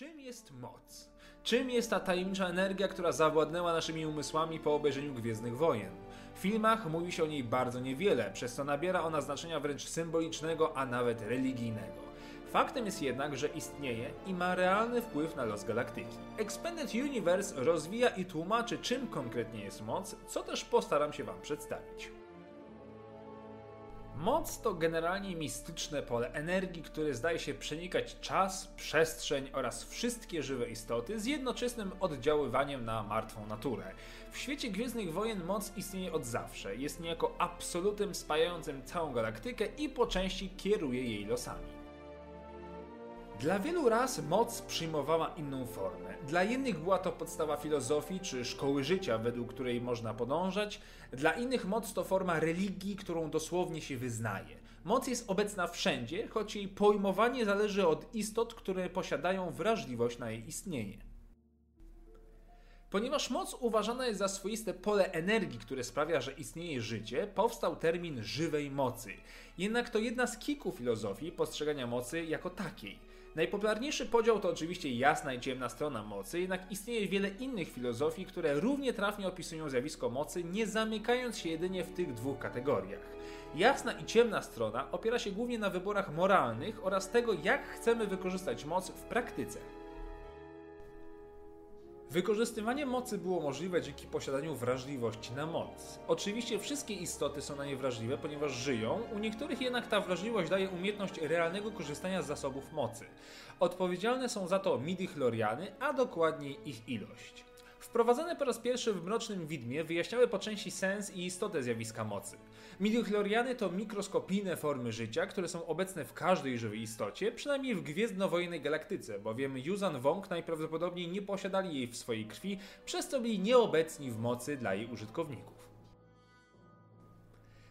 Czym jest moc? Czym jest ta tajemnicza energia, która zawładnęła naszymi umysłami po obejrzeniu Gwiezdnych Wojen? W filmach mówi się o niej bardzo niewiele, przez co nabiera ona znaczenia wręcz symbolicznego, a nawet religijnego. Faktem jest jednak, że istnieje i ma realny wpływ na los galaktyki. Expanded Universe rozwija i tłumaczy, czym konkretnie jest moc, co też postaram się Wam przedstawić. Moc to generalnie mistyczne pole energii, które zdaje się przenikać czas, przestrzeń oraz wszystkie żywe istoty z jednoczesnym oddziaływaniem na martwą naturę. W świecie Gwiezdnych Wojen moc istnieje od zawsze, jest niejako absolutem spajającym całą galaktykę i po części kieruje jej losami. Dla wielu ras moc przyjmowała inną formę. Dla innych była to podstawa filozofii czy szkoły życia, według której można podążać. Dla innych moc to forma religii, którą dosłownie się wyznaje. Moc jest obecna wszędzie, choć jej pojmowanie zależy od istot, które posiadają wrażliwość na jej istnienie. Ponieważ moc uważana jest za swoiste pole energii, które sprawia, że istnieje życie, powstał termin żywej mocy. Jednak to jedna z kilku filozofii postrzegania mocy jako takiej. Najpopularniejszy podział to oczywiście jasna i ciemna strona mocy, jednak istnieje wiele innych filozofii, które równie trafnie opisują zjawisko mocy, nie zamykając się jedynie w tych dwóch kategoriach. Jasna i ciemna strona opiera się głównie na wyborach moralnych oraz tego, jak chcemy wykorzystać moc w praktyce. Wykorzystywanie mocy było możliwe dzięki posiadaniu wrażliwości na moc. Oczywiście wszystkie istoty są na nie wrażliwe, ponieważ żyją, u niektórych jednak ta wrażliwość daje umiejętność realnego korzystania z zasobów mocy. Odpowiedzialne są za to midi-chloriany, a dokładniej ich ilość. Wprowadzone po raz pierwszy w Mrocznym Widmie wyjaśniały po części sens i istotę zjawiska mocy. Midichloriany to mikroskopijne formy życia, które są obecne w każdej żywej istocie, przynajmniej w gwiezdnowojennej galaktyce, bowiem Yuzan Wong najprawdopodobniej nie posiadali jej w swojej krwi, przez co byli nieobecni w mocy dla jej użytkowników.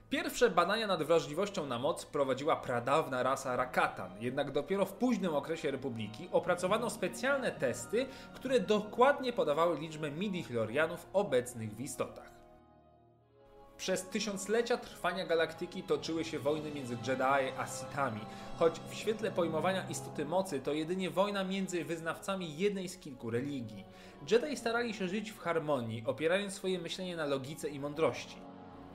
Pierwsze badania nad wrażliwością na moc prowadziła pradawna rasa Rakatan, jednak dopiero w późnym okresie Republiki opracowano specjalne testy, które dokładnie podawały liczbę midichlorianów obecnych w istotach. Przez tysiąclecia trwania galaktyki toczyły się wojny między Jedi a Sithami, choć w świetle pojmowania istoty mocy to jedynie wojna między wyznawcami jednej z kilku religii. Jedi starali się żyć w harmonii, opierając swoje myślenie na logice i mądrości.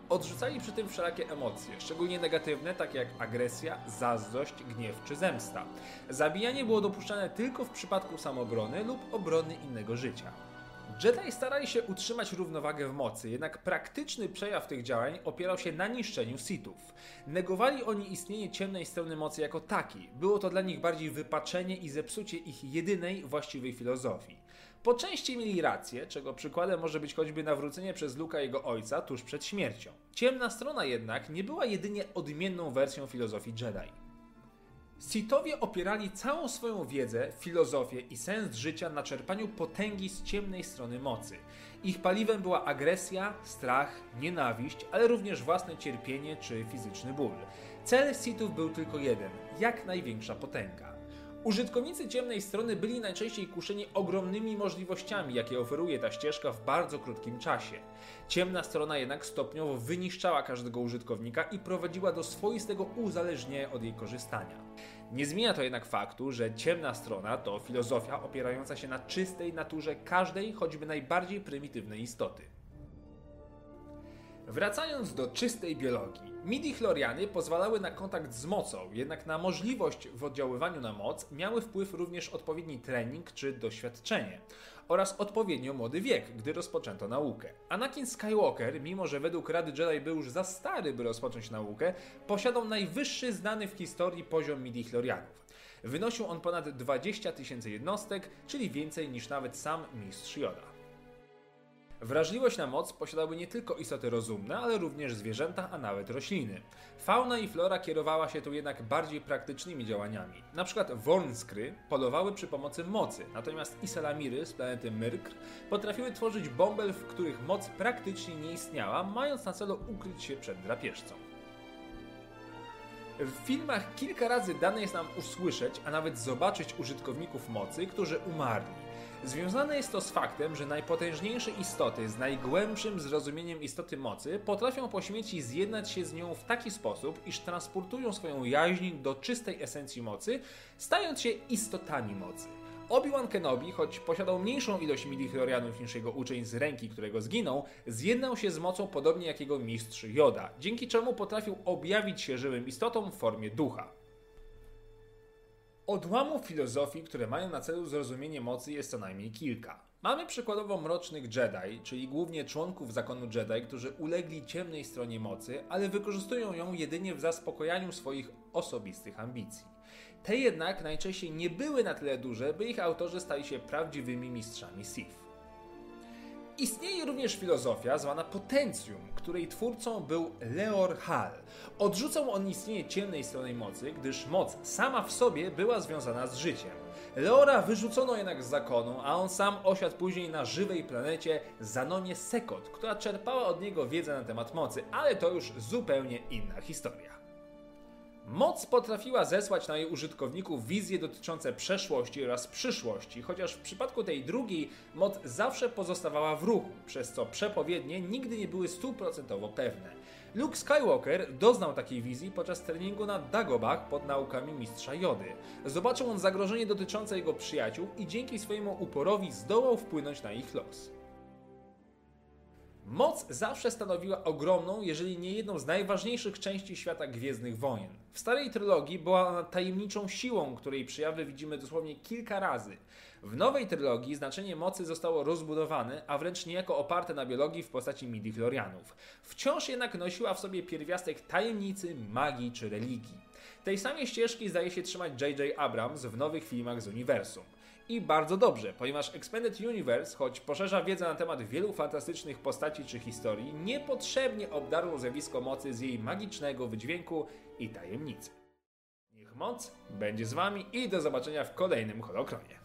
Odrzucali przy tym wszelakie emocje, szczególnie negatywne, takie jak agresja, zazdrość, gniew czy zemsta. Zabijanie było dopuszczane tylko w przypadku samobrony lub obrony innego życia. Jedi starali się utrzymać równowagę w mocy, jednak praktyczny przejaw tych działań opierał się na niszczeniu Sithów. Negowali oni istnienie ciemnej strony mocy jako takiej. Było to dla nich bardziej wypaczenie i zepsucie ich jedynej właściwej filozofii. Po części mieli rację, czego przykładem może być choćby nawrócenie przez Luka jego ojca tuż przed śmiercią. Ciemna strona jednak nie była jedynie odmienną wersją filozofii Jedi. Sithowie opierali całą swoją wiedzę, filozofię i sens życia na czerpaniu potęgi z ciemnej strony mocy. Ich paliwem była agresja, strach, nienawiść, ale również własne cierpienie czy fizyczny ból. Cel Sithów był tylko jeden jak największa potęga. Użytkownicy ciemnej strony byli najczęściej kuszeni ogromnymi możliwościami, jakie oferuje ta ścieżka w bardzo krótkim czasie. Ciemna strona jednak stopniowo wyniszczała każdego użytkownika i prowadziła do swoistego uzależnienia od jej korzystania. Nie zmienia to jednak faktu, że ciemna strona to filozofia opierająca się na czystej naturze każdej, choćby najbardziej prymitywnej istoty. Wracając do czystej biologii, midi-chloriany pozwalały na kontakt z mocą, jednak na możliwość w oddziaływaniu na moc miały wpływ również odpowiedni trening czy doświadczenie oraz odpowiednio młody wiek, gdy rozpoczęto naukę. Anakin Skywalker, mimo że według Rady Jedi był już za stary, by rozpocząć naukę, posiadał najwyższy znany w historii poziom midi-chlorianów. Wynosił on ponad 20 tysięcy jednostek, czyli więcej niż nawet sam mistrz Yoda. Wrażliwość na moc posiadały nie tylko istoty rozumne, ale również zwierzęta, a nawet rośliny. Fauna i flora kierowała się tu jednak bardziej praktycznymi działaniami. Na przykład Wornskry polowały przy pomocy mocy, natomiast Isalamiry z planety Myrkr potrafiły tworzyć bąbel, w których moc praktycznie nie istniała, mając na celu ukryć się przed drapieżcą. W filmach kilka razy dane jest nam usłyszeć, a nawet zobaczyć użytkowników mocy, którzy umarli. Związane jest to z faktem, że najpotężniejsze istoty z najgłębszym zrozumieniem istoty mocy potrafią po śmierci zjednać się z nią w taki sposób, iż transportują swoją jaźń do czystej esencji mocy, stając się istotami mocy. Obi-Wan Kenobi, choć posiadał mniejszą ilość midichlorianów niż jego uczeń z ręki, którego zginął, zjednał się z mocą podobnie jak jego mistrz Yoda, dzięki czemu potrafił objawić się żywym istotom w formie ducha. Odłamów filozofii, które mają na celu zrozumienie mocy jest co najmniej kilka. Mamy przykładowo mrocznych Jedi, czyli głównie członków zakonu Jedi, którzy ulegli ciemnej stronie mocy, ale wykorzystują ją jedynie w zaspokojaniu swoich osobistych ambicji. Te jednak najczęściej nie były na tyle duże, by ich autorzy stali się prawdziwymi mistrzami Sith. Istnieje również filozofia zwana potencjum, której twórcą był Leor Hall. Odrzucał on istnienie ciemnej strony mocy, gdyż moc sama w sobie była związana z życiem. Leora wyrzucono jednak z zakonu, a on sam osiadł później na żywej planecie Zanonie Sekot, która czerpała od niego wiedzę na temat mocy, ale to już zupełnie inna historia. Moc potrafiła zesłać na jej użytkowników wizje dotyczące przeszłości oraz przyszłości, chociaż w przypadku tej drugiej moc zawsze pozostawała w ruchu, przez co przepowiednie nigdy nie były stuprocentowo pewne. Luke Skywalker doznał takiej wizji podczas treningu na Dagobah pod naukami mistrza Jody. Zobaczył on zagrożenie dotyczące jego przyjaciół i dzięki swojemu uporowi zdołał wpłynąć na ich los. Moc zawsze stanowiła ogromną, jeżeli nie jedną z najważniejszych części świata Gwiezdnych Wojen. W starej trylogii była ona tajemniczą siłą, której przejawy widzimy dosłownie kilka razy. W nowej trylogii znaczenie mocy zostało rozbudowane, a wręcz niejako oparte na biologii w postaci midichlorianów. Wciąż jednak nosiła w sobie pierwiastek tajemnicy, magii czy religii. Tej samej ścieżki zdaje się trzymać J.J. Abrams w nowych filmach z uniwersum. I bardzo dobrze, ponieważ Expanded Universe, choć poszerza wiedzę na temat wielu fantastycznych postaci czy historii, niepotrzebnie obdarło zjawisko mocy z jej magicznego wydźwięku i tajemnicy. Niech moc będzie z Wami i do zobaczenia w kolejnym Holokronie.